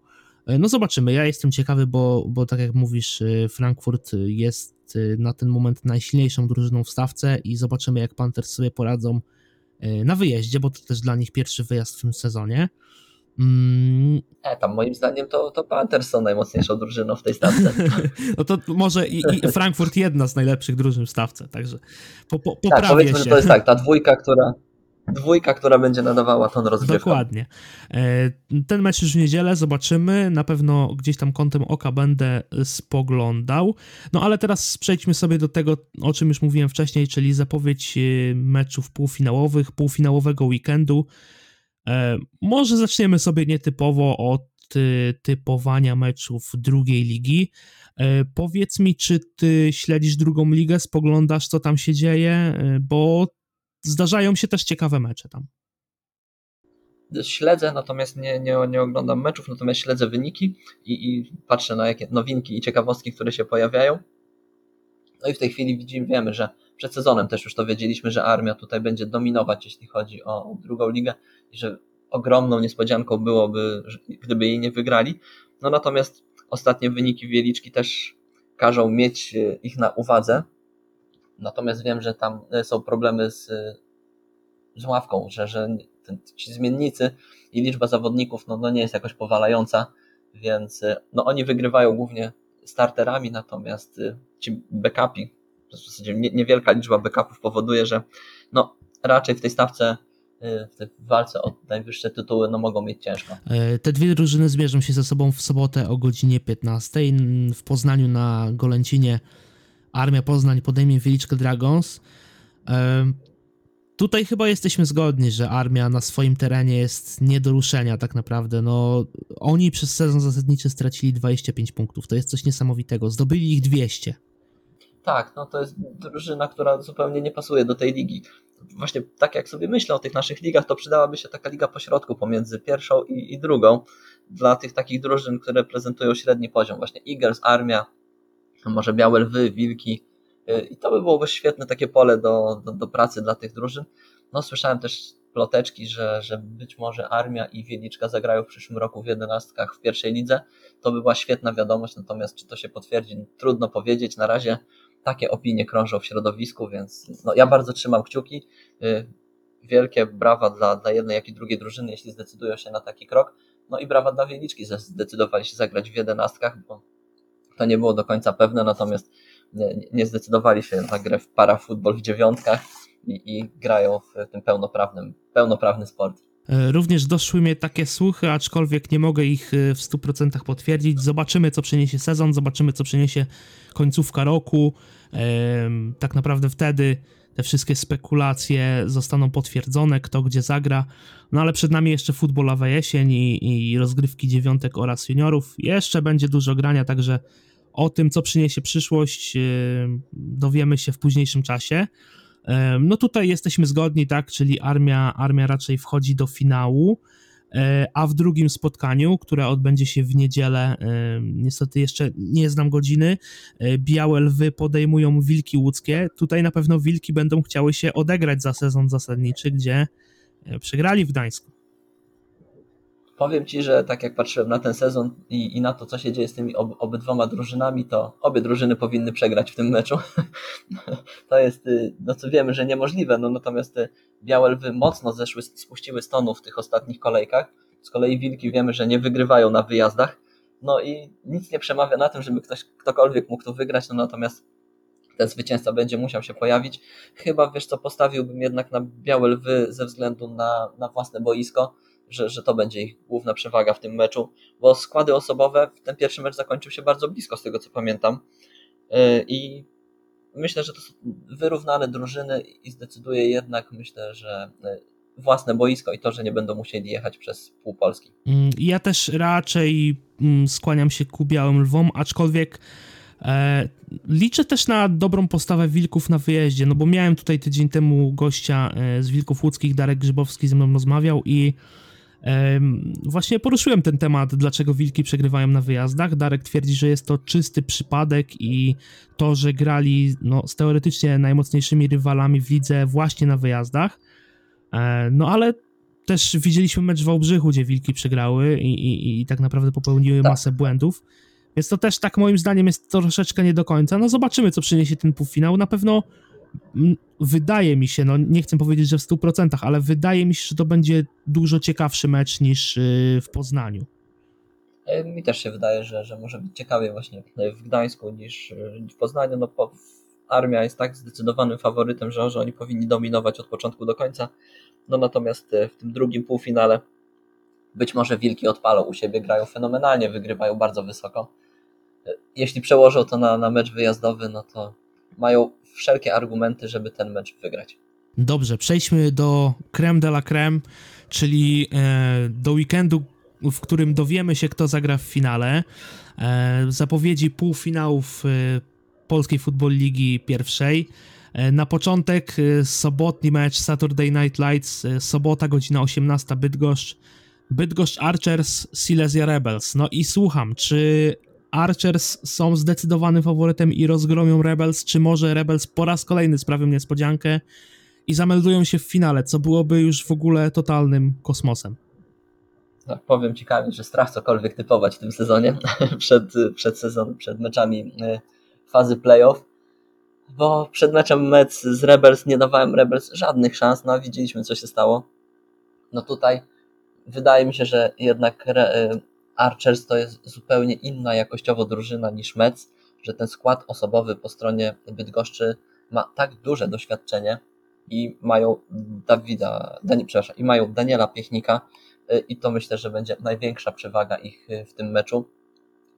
No zobaczymy. Ja jestem ciekawy, bo, bo tak jak mówisz, Frankfurt jest na ten moment najsilniejszą drużyną w stawce i zobaczymy, jak Panthers sobie poradzą E, na wyjeździe, bo to też dla nich pierwszy wyjazd w tym sezonie. Mm. E, tam moim zdaniem to, to Panthers są najmocniejszą drużyną w tej stawce. no to może i, i, Frankfurt jedna z najlepszych drużyn w stawce, także po, po, poprawię tak, powiedzmy, się. że to jest tak, ta dwójka, która, dwójka, która będzie nadawała ton rozgrywką. Dokładnie. E, ten mecz już w niedzielę zobaczymy. Na pewno gdzieś tam kątem oka będę spoglądał. No ale teraz przejdźmy sobie do tego, o czym już mówiłem wcześniej, czyli zapowiedź e, meczów półfinałowych, półfinałowego weekendu. E, może zaczniemy sobie nietypowo od typowania meczów drugiej ligi. Powiedz mi, czy ty śledzisz drugą ligę, spoglądasz, co tam się dzieje, bo zdarzają się też ciekawe mecze tam. śledzę, natomiast nie, nie, nie oglądam meczów, natomiast śledzę wyniki i, i patrzę na jakie nowinki i ciekawostki, które się pojawiają. No i w tej chwili widzimy, wiemy, że przed sezonem też już to wiedzieliśmy, że armia tutaj będzie dominować, jeśli chodzi o drugą ligę i że ogromną niespodzianką byłoby, gdyby jej nie wygrali. No natomiast ostatnie wyniki Wieliczki też każą mieć e, ich na uwadze. Natomiast wiem, że tam e, są problemy z, z ławką, że, że ten, ci zmiennicy i liczba zawodników no, no nie jest jakoś powalająca, więc e, no, oni wygrywają głównie starterami, natomiast ci backupi, w zasadzie niewielka liczba backupów powoduje, że no, raczej w tej stawce w tej walce o najwyższe tytuły no, mogą mieć ciężko. E, te dwie drużyny zmierzą się ze sobą w sobotę o godzinie 15 w Poznaniu na Golęcinie. Armia Poznań podejmie Wieliczkę Dragons. Tutaj chyba jesteśmy zgodni, że armia na swoim terenie jest nie do ruszenia tak naprawdę. No, oni przez sezon zasadniczy stracili 25 punktów. To jest coś niesamowitego. Zdobyli ich 200. Tak, no to jest drużyna, która zupełnie nie pasuje do tej ligi właśnie tak jak sobie myślę o tych naszych ligach, to przydałaby się taka liga pośrodku pomiędzy pierwszą i, i drugą dla tych takich drużyn, które prezentują średni poziom. Właśnie Eagles, Armia, może Białe Lwy, Wilki y, i to by byłoby świetne takie pole do, do, do pracy dla tych drużyn. No słyszałem też ploteczki, że, że być może Armia i Wieliczka zagrają w przyszłym roku w jedenastkach w pierwszej lidze. To by była świetna wiadomość, natomiast czy to się potwierdzi, trudno powiedzieć. Na razie takie opinie krążą w środowisku, więc no, ja bardzo trzymam kciuki. Y, wielkie brawa dla, dla jednej, jak i drugiej drużyny, jeśli zdecydują się na taki krok. No i brawa dla Wieliczki, że zdecydowali się zagrać w jedenastkach, bo to nie było do końca pewne, natomiast nie, nie zdecydowali się na grę w parafutbol w dziewiątkach i, i grają w tym pełnoprawnym, pełnoprawny sport. E, również doszły mnie takie słuchy, aczkolwiek nie mogę ich e, w 100% potwierdzić. Zobaczymy, co przyniesie sezon, zobaczymy, co przyniesie końcówka roku. Tak naprawdę wtedy te wszystkie spekulacje zostaną potwierdzone, kto gdzie zagra. No ale przed nami jeszcze futbolowa jesień i, i rozgrywki dziewiątek oraz juniorów. Jeszcze będzie dużo grania, także o tym, co przyniesie przyszłość, dowiemy się w późniejszym czasie. No tutaj jesteśmy zgodni, tak, czyli armia, armia raczej wchodzi do finału, e, a w drugim spotkaniu, które odbędzie się w niedzielę, niestety jeszcze nie znam godziny, e, Białe Lwy podejmują Wilki Łódzkie. Tutaj na pewno Wilki będą chciały się odegrać za sezon zasadniczy, gdzie e, przegrali w Gdańsku powiem Ci, że tak jak patrzyłem na ten sezon i, i na to, co się dzieje z tymi ob, obydwoma drużynami, to obie drużyny powinny przegrać w tym meczu. to jest, y, no co wiemy, że niemożliwe, no natomiast y, Białe Lwy mocno zeszły, spuściły stonu w tych ostatnich kolejkach. Z kolei Wilki wiemy, że nie wygrywają na wyjazdach. No i nic nie przemawia na tym, żeby ktoś, ktokolwiek mógł tu wygrać, no natomiast ten zwycięzca będzie musiał się pojawić. Chyba, wiesz co, postawiłbym jednak na Białe Lwy ze względu na, na własne boisko że, że to będzie ich główna przewaga w tym meczu, bo składy osobowe, ten pierwszy mecz zakończył się bardzo blisko, z tego co pamiętam. E, I myślę, że to są wyrównane drużyny i zdecyduje jednak, myślę, że e, własne boisko i to, że nie będą musieli jechać przez pół Polski. Mm, ja też raczej mm, skłaniam się ku Białym Lwom, aczkolwiek e, liczę też na dobrą postawę Wilków na wyjeździe, no bo miałem tutaj tydzień temu gościa e, z Wilków Łódzkich, Darek Grzybowski ze mną rozmawiał i Właśnie poruszyłem ten temat, dlaczego wilki przegrywają na wyjazdach. Darek twierdzi, że jest to czysty przypadek i to, że grali no, z teoretycznie najmocniejszymi rywalami w lidze właśnie na wyjazdach. E, no ale też widzieliśmy mecz w Wałbrzychu, gdzie wilki przegrały i, i, i tak naprawdę popełniły tak. masę błędów. Więc to też tak moim zdaniem jest troszeczkę nie do końca. No zobaczymy, co przyniesie ten półfinał. Na pewno wydaje mi się, no nie chcę powiedzieć, że w 100%, ale wydaje mi się, że to będzie dużo ciekawszy mecz niż y, w Poznaniu. E, mi też się wydaje, że, że może być ciekawiej właśnie w Gdańsku niż y, w Poznaniu. No, po, armia jest tak zdecydowanym faworytem, że, że oni powinni dominować od początku do końca. No natomiast e, w tym drugim półfinale być może Wilki odpalą u siebie, grają fenomenalnie, wygrywają bardzo wysoko. E, jeśli przełożą to na, na mecz wyjazdowy, no to mają wszelkie argumenty, żeby ten mecz wygrać. Dobrze, przejdźmy do creme de la creme, czyli e, do weekendu, w którym dowiemy się, kto zagra w finale. E, zapowiedzi półfinałów e, Polskiej Football Ligi pierwszej. Na początek sobotni mecz Saturday Night Lights, sobota godzina 18 Bydgoszcz, Bydgoszcz Archers, Silesia Rebels. No i słucham, czy Archers są zdecydowanym faworytem i rozgromią Rebels, czy może Rebels po raz kolejny sprawią niespodziankę i zameldują się w finale, co byłoby już w ogóle totalnym kosmosem. Tak, powiem ciekawie, że strach cokolwiek typować w tym sezonie, przed, przed sezonem, przed meczami fazy playoff bo przed meczem mecz z Rebels nie dawałem Rebels żadnych szans, no widzieliśmy co się stało. No tutaj wydaje mi się, że jednak y, Archers to jest zupełnie inna jakościowo drużyna niż Mets, że ten skład osobowy po stronie Bydgoszczy ma tak duże doświadczenie i mają Dawida, Dani, przepraszam, i mają Daniela Piechnika y, i to myślę, że będzie największa przewaga ich y, w tym meczu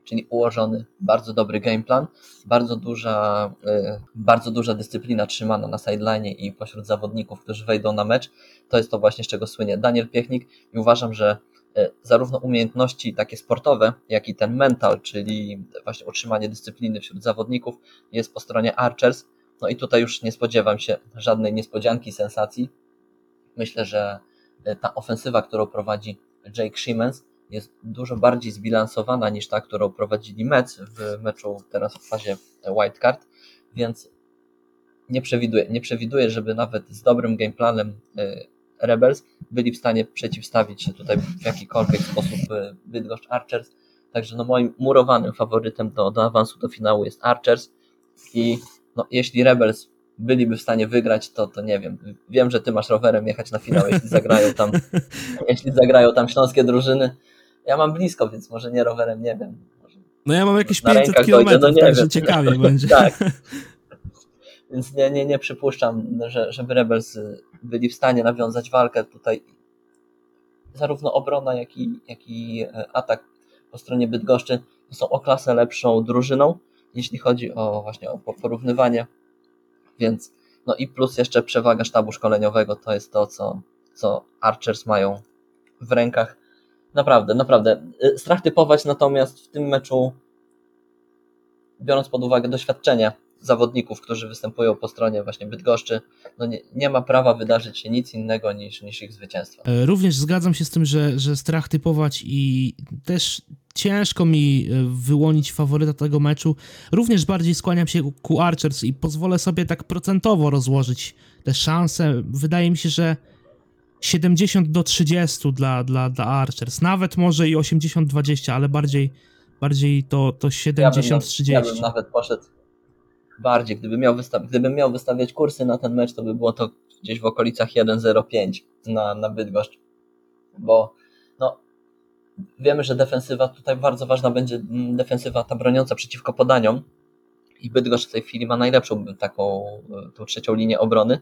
czyli ułożony bardzo dobry gameplan, bardzo duża, y, bardzo duża dyscyplina trzymana na sideline i pośród zawodników, którzy wejdą na mecz. To jest to właśnie z czego słynie Daniel Piechnik i uważam, że zarówno umiejętności takie sportowe, jak i ten mental, czyli właśnie utrzymanie dyscypliny wśród zawodników jest po stronie Archers. No i tutaj już nie spodziewam się żadnej niespodzianki, sensacji. Myślę, że y, ta ofensywa, którą prowadzi Jake Siemens, jest dużo bardziej zbilansowana niż ta, którą prowadzili Mets w meczu teraz w fazie wildcard, więc nie przewiduję, nie przewiduję, żeby nawet z dobrym gameplanem Rebels byli w stanie przeciwstawić się tutaj w jakikolwiek sposób y, Bydgoszcz Archers. Także no moim murowanym faworytem do, do awansu do finału jest Archers i no, jeśli Rebels byliby w stanie wygrać, to, to nie wiem. Wiem, że ty masz rowerem jechać na finał, jeśli zagrają tam, jeśli zagrają tam śląskie drużyny, ja mam blisko, więc może nie rowerem, nie wiem. Może no ja mam jakieś 500 km, no także wiem. ciekawie będzie. tak. Więc nie, nie, nie przypuszczam, że, żeby Rebels byli w stanie nawiązać walkę tutaj. Zarówno obrona, jak i, jak i e, atak po stronie Bydgoszczy są o klasę lepszą drużyną, jeśli chodzi o właśnie o porównywanie. Więc no i plus jeszcze przewaga sztabu szkoleniowego to jest to, co, co Archers mają w rękach Naprawdę, naprawdę. Y, strach typować natomiast w tym meczu, biorąc pod uwagę doświadczenie zawodników, którzy występują po stronie właśnie Bydgoszczy, no nie, nie ma prawa wydarzyć się nic innego niż, niż ich zwycięstwo. E, również zgadzam się z tym, że, że strach typować i też ciężko mi e, wyłonić faworyta tego meczu. Również bardziej skłaniam się ku Archers i pozwolę sobie tak procentowo rozłożyć te szanse. Wydaje mi się, że 70 do 30 dla, dla, dla Archers, nawet może i 80-20, ale bardziej, bardziej to, to 70-30. Ja, ja bym nawet poszedł bardziej, gdybym miał, gdybym miał wystawiać kursy na ten mecz, to by było to gdzieś w okolicach 1.05 na, na Bydgoszcz, bo no, wiemy, że defensywa tutaj bardzo ważna będzie mm, defensywa ta broniąca przeciwko podaniom. I Bydgoszcz w tej chwili ma najlepszą taką e, tą trzecią linię obrony,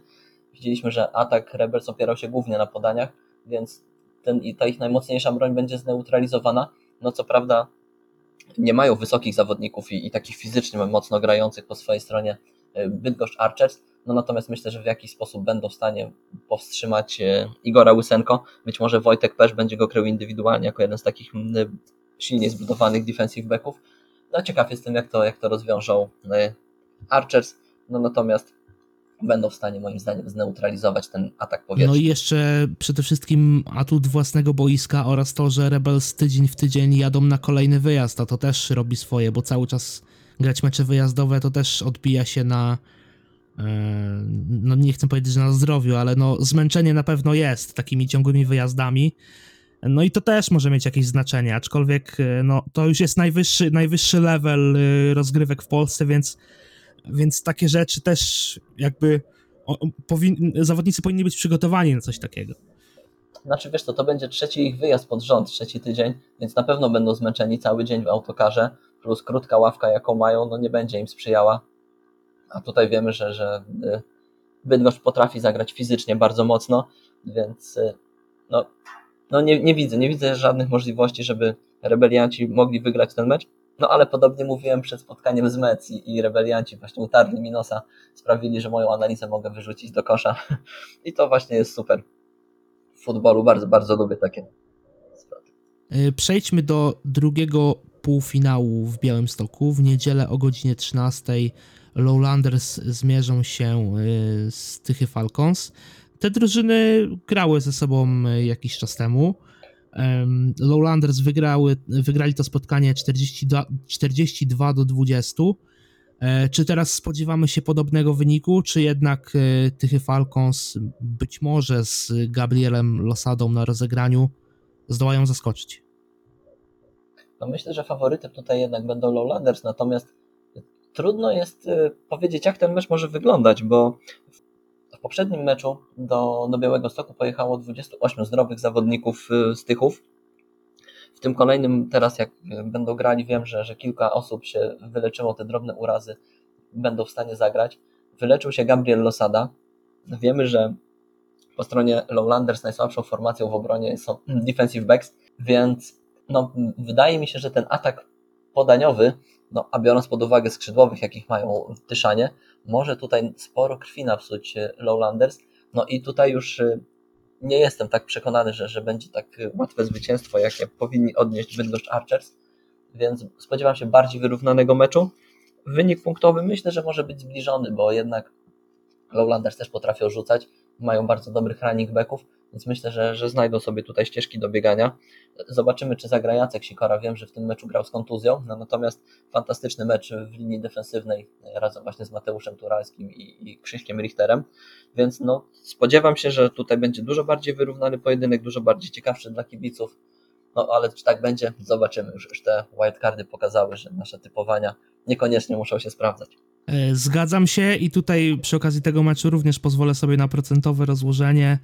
Widzieliśmy, że atak Rebels opierał się głównie na podaniach, więc ten, ta ich najmocniejsza broń będzie zneutralizowana. No co prawda nie mają wysokich zawodników i, i takich fizycznie mocno grających po swojej stronie e, Bydgoszcz Archers, no natomiast myślę, że w jakiś sposób będą w stanie powstrzymać e, Igora Łysenko. Być może Wojtek Pesz będzie go krył indywidualnie jako jeden z takich silniej zbudowanych defensive backów. No ciekaw jestem jak to, jak to rozwiążą e, Archers, no natomiast będą w stanie moim zdaniem zneutralizować ten atak powietrzny. No i jeszcze przede wszystkim atut własnego boiska oraz to, że Rebels tydzień w tydzień jadą na kolejny wyjazd, a to też robi swoje, bo cały czas grać mecze wyjazdowe to też odbija się na e, no nie chcę powiedzieć, że na zdrowiu, ale no zmęczenie na pewno jest takimi ciągłymi wyjazdami. No i to też może mieć jakieś znaczenie, aczkolwiek e, no, to już jest najwyższy, najwyższy level e, rozgrywek w Polsce, więc więc takie rzeczy też jakby o, powin, zawodnicy powinni być przygotowani na coś takiego. Znaczy wiesz to to będzie trzeci ich wyjazd pod rząd, trzeci tydzień, więc na pewno będą zmęczeni cały dzień w autokarze, plus krótka ławka jaką mają, no nie będzie im sprzyjała. A tutaj wiemy, że, że y, Bydgoszcz potrafi zagrać fizycznie bardzo mocno, więc y, no, no nie, nie widzę, nie widzę żadnych możliwości, żeby rebelianci mogli wygrać ten mecz. No ale podobnie mówiłem przed spotkaniem z Mets i, rebelianci właśnie utarli mi nosa, sprawili, że moją analizę mogę wyrzucić do kosza. I to właśnie jest super. W futbolu bardzo, bardzo lubię takie sprawy. E, przejdźmy do drugiego półfinału w Białymstoku. W niedzielę o godzinie 13 Lowlanders zmierzą się y, z Tychy Falcons. Te drużyny grały ze sobą jakiś czas temu. Lowlanders wygrały, wygrali to spotkanie 42, 42 do 20. E, czy teraz spodziewamy się podobnego wyniku, czy jednak e, Tychy Falcons być może z Gabrielem Losadą na rozegraniu zdołają zaskoczyć? No myślę, że faworytem tutaj jednak będą Lowlanders, natomiast trudno jest e, powiedzieć, jak ten mecz może wyglądać, bo poprzednim meczu do, do Białego Stoku pojechało 28 zdrowych zawodników z Tychów, w tym kolejnym teraz jak będą grali, wiem, że, że kilka osób się wyleczyło te drobne urazy, będą w stanie zagrać. Wyleczył się Gabriel Losada. Wiemy, że po stronie Lowlanders najsłabszą formacją w obronie są defensive backs, więc no, wydaje mi się, że ten atak podaniowy, no, a biorąc pod uwagę skrzydłowych, jakich mają w Tyszanie, może tutaj sporo krwi napsuć Lowlanders. No i tutaj już y, nie jestem tak przekonany, że, że będzie tak łatwe zwycięstwo, jakie powinni odnieść Bydgoszcz Archers, więc spodziewam się bardziej wyrównanego meczu. Wynik punktowy myślę, że może być zbliżony, bo jednak Lowlanders też potrafią rzucać, mają bardzo dobrych running backów, więc myślę, że, że znajdą sobie tutaj ścieżki do biegania. Zobaczymy, czy zagra Jacek Sikora. Wiem, że w tym meczu grał z kontuzją, no, natomiast fantastyczny mecz w linii defensywnej razem właśnie z Mateuszem Turalskim i, i Krzyśkiem Richterem, więc no, spodziewam się, że tutaj będzie dużo bardziej wyrównany pojedynek, dużo bardziej ciekawszy dla kibiców. No ale czy tak będzie? Zobaczymy. Już, już te wildcardy pokazały, że nasze typowania niekoniecznie muszą się sprawdzać. E, zgadzam się i tutaj przy okazji tego meczu również pozwolę sobie na procentowe rozłożenie.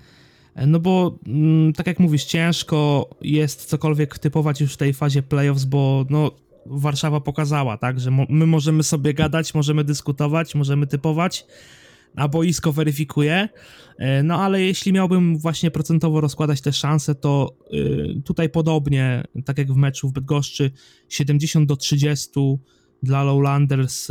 E, no bo, mm, tak jak mówisz, ciężko jest cokolwiek typować już w tej fazie playoffs, bo no, Warszawa pokazała, tak, że my możemy sobie gadać, możemy dyskutować, możemy typować, a boisko weryfikuje. E, no ale jeśli miałbym właśnie procentowo rozkładać te szanse, to y, tutaj podobnie, tak jak w meczu w Bydgoszczy, 70 do 30 dla Lowlanders,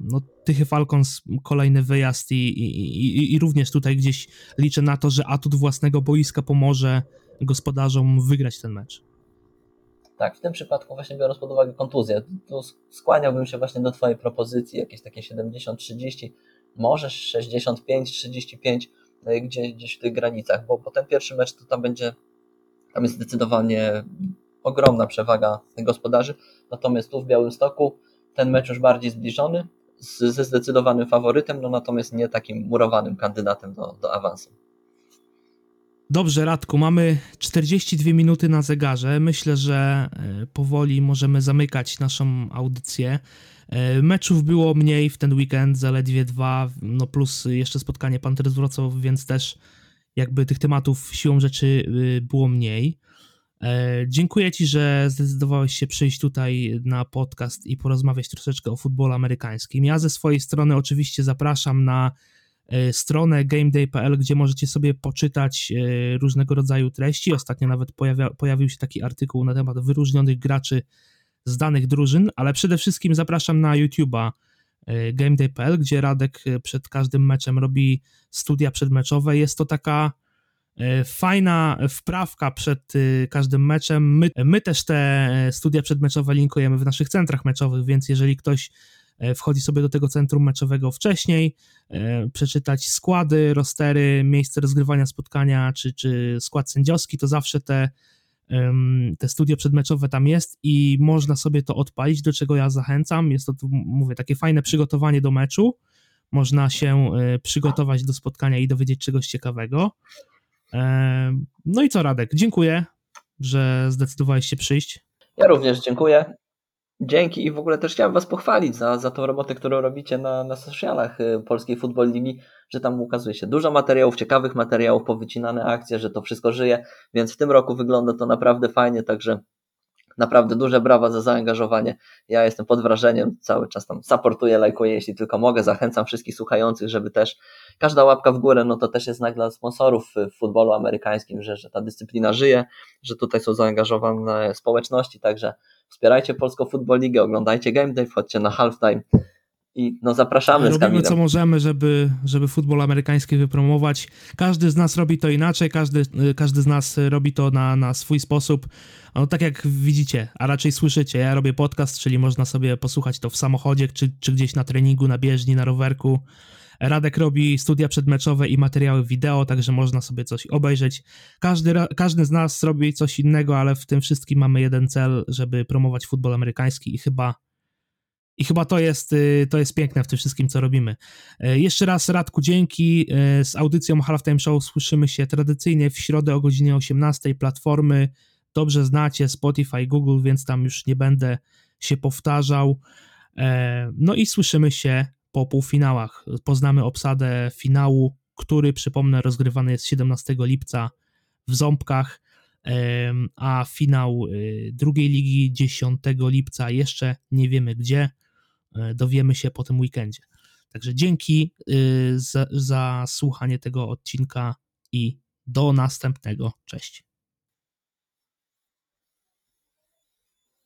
no Tychy Falcons kolejny wyjazd i, i, i, i, również tutaj gdzieś liczę na to, że atut własnego boiska pomoże gospodarzom wygrać ten mecz. Tak, w tym przypadku właśnie biorąc pod uwagę kontuzję, to skłaniałbym się właśnie do Twojej propozycji, jakieś takie 70-30, może 65-35, no gdzie, gdzieś w tych granicach, bo, bo ten pierwszy mecz to tam będzie, tam jest zdecydowanie ogromna przewaga gospodarzy. Natomiast tu w Białymstoku ten mecz już bardziej zbliżony, z, ze zdecydowanym faworytem, no natomiast nie takim murowanym kandydatem do, do awansu. Dobrze, Radku, mamy 42 minuty na zegarze. Myślę, że e, powoli możemy zamykać naszą audycję. E, meczów było mniej w ten weekend, zaledwie dwa, no plus jeszcze spotkanie Panthers Wrocław, więc też jakby tych tematów siłą rzeczy y, było mniej. E, dziękuję Ci, że zdecydowałeś się przyjść tutaj na podcast i porozmawiać troszeczkę o futbolu amerykańskim. Ja ze swojej strony oczywiście zapraszam na e, stronę gameday.pl, gdzie możecie sobie poczytać e, różnego rodzaju treści. Ostatnio nawet pojawia, pojawił się taki artykuł na temat wyróżnionych graczy z danych drużyn, ale przede wszystkim zapraszam na YouTube'a gameday.pl, gdzie Radek przed każdym meczem robi studia przedmeczowe. Jest to taka fajna wprawka przed y, każdym meczem. My, my też te e, studia przedmeczowe linkujemy w naszych centrach meczowych, więc jeżeli ktoś e, wchodzi sobie do tego centrum meczowego wcześniej, przeczytać składy, rostery, miejsce rozgrywania spotkania czy, czy skład sędziowski, to zawsze te, te studio przedmeczowe tam jest i można sobie to odpalić, do czego ja zachęcam. Jest to, mówię, takie fajne przygotowanie do meczu. Można się przygotować do spotkania i dowiedzieć czegoś ciekawego. No i co, Radek? Dziękuję, że zdecydowałeś się przyjść. Ja również dziękuję. Dzięki i w ogóle też chciałem Was pochwalić za, za tą robotę, którą robicie na, na socialach y, Polskiej Futbol Ligi, że tam ukazuje się dużo materiałów, ciekawych materiałów, powycinane akcje, że to wszystko żyje, więc w tym roku wygląda to naprawdę fajnie, także Naprawdę duże brawa za zaangażowanie. Ja jestem pod wrażeniem, cały czas tam supportuję, lajkuję, jeśli tylko mogę. Zachęcam wszystkich słuchających, żeby też każda łapka w górę, no to też jest znak dla sponsorów w futbolu amerykańskim, że, że ta dyscyplina żyje, że tutaj są zaangażowane społeczności, także wspierajcie Polską Football Ligę, oglądajcie Game Day, wchodźcie na halftime. I no zapraszamy z Robimy Kamilem. co możemy, żeby, żeby futbol amerykański wypromować. Każdy z nas robi to inaczej, każdy, każdy z nas robi to na, na swój sposób. No tak jak widzicie, a raczej słyszycie, ja robię podcast, czyli można sobie posłuchać to w samochodzie, czy, czy gdzieś na treningu, na bieżni, na rowerku. Radek robi studia przedmeczowe i materiały wideo, także można sobie coś obejrzeć. Każdy, każdy z nas robi coś innego, ale w tym wszystkim mamy jeden cel, żeby promować futbol amerykański i chyba i chyba to jest, y, to jest piękne w tym wszystkim, co robimy. E, Jeszcze raz Radku dzięki. E, Z audycją Halftime Show słyszymy się tradycyjnie w środę o godzinie 18. Platformy dobrze znacie, Spotify, Google, więc tam już nie będę się powtarzał. E, No i słyszymy się po półfinałach. Poznamy obsadę finału, który, przypomnę, rozgrywany jest 17 lipca w Ząbkach, a finał y, drugiej ligi 10 lipca jeszcze nie wiemy gdzie. E, Dowiemy się po tym weekendzie. Także dzięki y, za, za słuchanie tego odcinka i do następnego. Cześć.